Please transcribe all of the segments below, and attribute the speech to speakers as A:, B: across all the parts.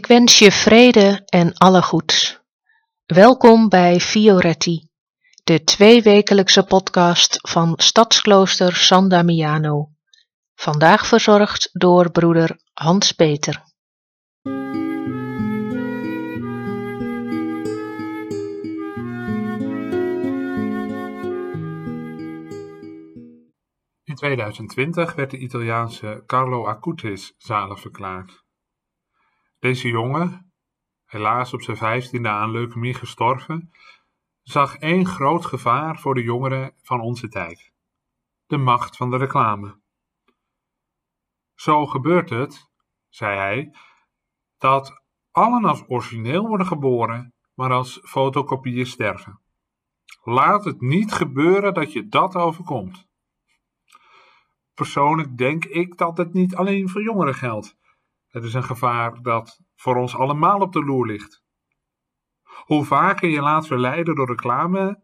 A: Ik wens je vrede en alle goeds. Welkom bij Fioretti, de tweewekelijkse podcast van Stadsklooster San Damiano. Vandaag verzorgd door broeder Hans Peter.
B: In 2020 werd de Italiaanse Carlo Acutis zalig verklaard. Deze jongen, helaas op zijn vijftiende aan leukemie gestorven, zag één groot gevaar voor de jongeren van onze tijd: de macht van de reclame. Zo gebeurt het, zei hij, dat allen als origineel worden geboren, maar als fotokopieën sterven. Laat het niet gebeuren dat je dat overkomt. Persoonlijk denk ik dat het niet alleen voor jongeren geldt. Het is een gevaar dat voor ons allemaal op de loer ligt. Hoe vaker je laat verleiden door reclame,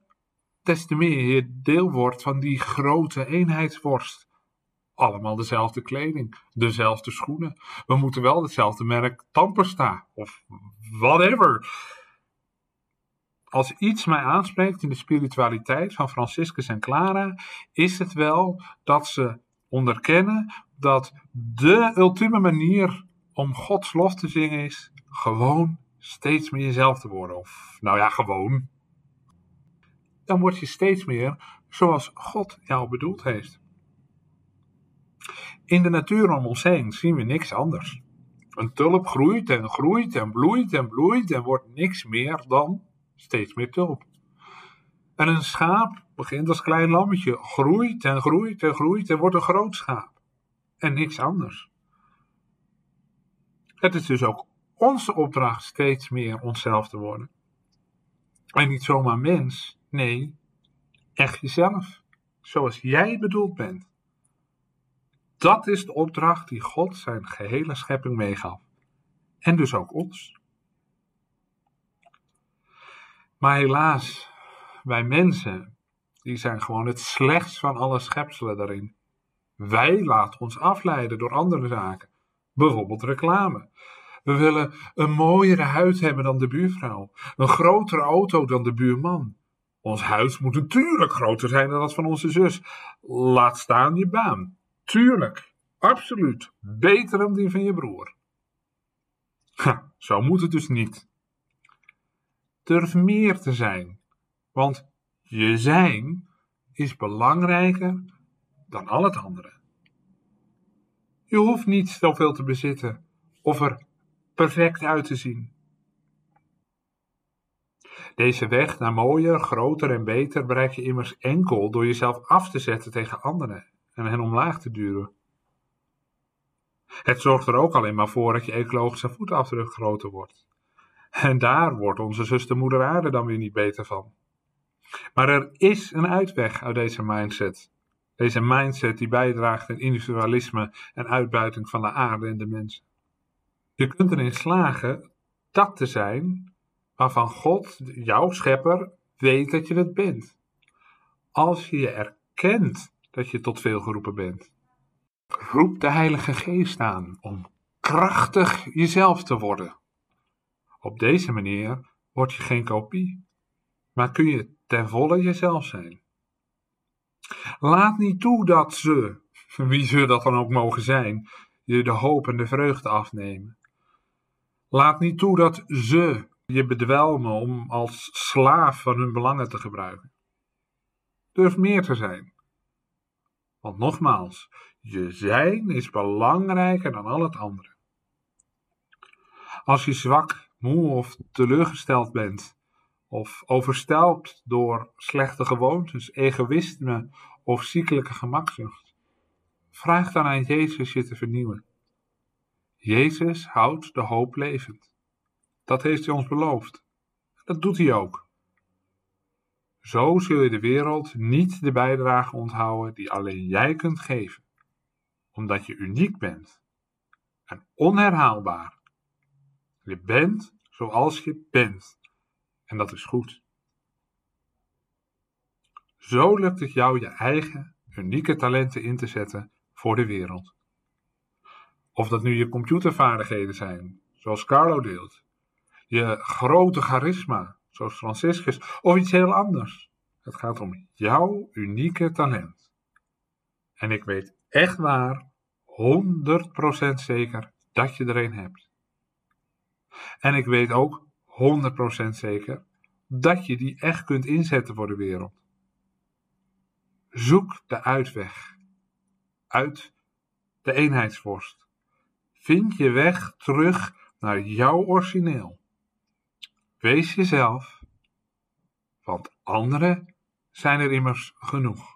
B: des te meer je deel wordt van die grote eenheidsworst. Allemaal dezelfde kleding, dezelfde schoenen. We moeten wel hetzelfde merk tandpasta of whatever. Als iets mij aanspreekt in de spiritualiteit van Franciscus en Clara, is het wel dat ze onderkennen dat de ultieme manier om Gods lof te zingen is gewoon steeds meer jezelf te worden. Of nou ja, gewoon. Dan word je steeds meer zoals God jou bedoeld heeft. In de natuur om ons heen zien we niks anders. Een tulp groeit en groeit en bloeit en bloeit en wordt niks meer dan steeds meer tulp. En een schaap begint als klein lammetje, groeit en groeit en groeit en wordt een groot schaap. En niks anders. Het is dus ook onze opdracht steeds meer onszelf te worden. En niet zomaar mens, nee, echt jezelf, zoals jij bedoeld bent. Dat is de opdracht die God zijn gehele schepping meegaf. En dus ook ons. Maar helaas, wij mensen, die zijn gewoon het slechtst van alle schepselen daarin. Wij laten ons afleiden door andere zaken. Bijvoorbeeld reclame. We willen een mooiere huid hebben dan de buurvrouw. Een grotere auto dan de buurman. Ons huis moet natuurlijk groter zijn dan dat van onze zus. Laat staan je baan. Tuurlijk, absoluut. Beter dan die van je broer. Ha, zo moet het dus niet. Durf meer te zijn, want je zijn is belangrijker dan al het andere. Je hoeft niet zoveel te bezitten of er perfect uit te zien. Deze weg naar mooier, groter en beter bereik je immers enkel door jezelf af te zetten tegen anderen en hen omlaag te duwen. Het zorgt er ook alleen maar voor dat je ecologische voetafdruk groter wordt. En daar wordt onze zuster moeder aarde dan weer niet beter van. Maar er is een uitweg uit deze mindset. Deze mindset die bijdraagt aan individualisme en uitbuiting van de aarde en de mensen. Je kunt erin slagen dat te zijn waarvan God, jouw schepper, weet dat je het bent. Als je je erkent dat je tot veel geroepen bent. Roep de Heilige Geest aan om krachtig jezelf te worden. Op deze manier word je geen kopie, maar kun je ten volle jezelf zijn. Laat niet toe dat ze, wie ze dat dan ook mogen zijn, je de hoop en de vreugde afnemen. Laat niet toe dat ze je bedwelmen om als slaaf van hun belangen te gebruiken. Durf meer te zijn. Want nogmaals, je zijn is belangrijker dan al het andere. Als je zwak, moe of teleurgesteld bent, of overstelpt door slechte gewoontes, egoïsme of ziekelijke gemakzucht, vraag dan aan Jezus je te vernieuwen. Jezus houdt de hoop levend. Dat heeft hij ons beloofd. Dat doet hij ook. Zo zul je de wereld niet de bijdrage onthouden die alleen jij kunt geven. omdat je uniek bent en onherhaalbaar. Je bent zoals je bent en dat is goed. Zo lukt het jou je eigen unieke talenten in te zetten voor de wereld. Of dat nu je computervaardigheden zijn, zoals Carlo deelt, je grote charisma, zoals Franciscus, of iets heel anders. Het gaat om jouw unieke talent. En ik weet echt waar, 100% zeker, dat je er een hebt. En ik weet ook 100% zeker dat je die echt kunt inzetten voor de wereld. Zoek de uitweg uit de eenheidsvorst. Vind je weg terug naar jouw origineel. Wees jezelf, want anderen zijn er immers genoeg.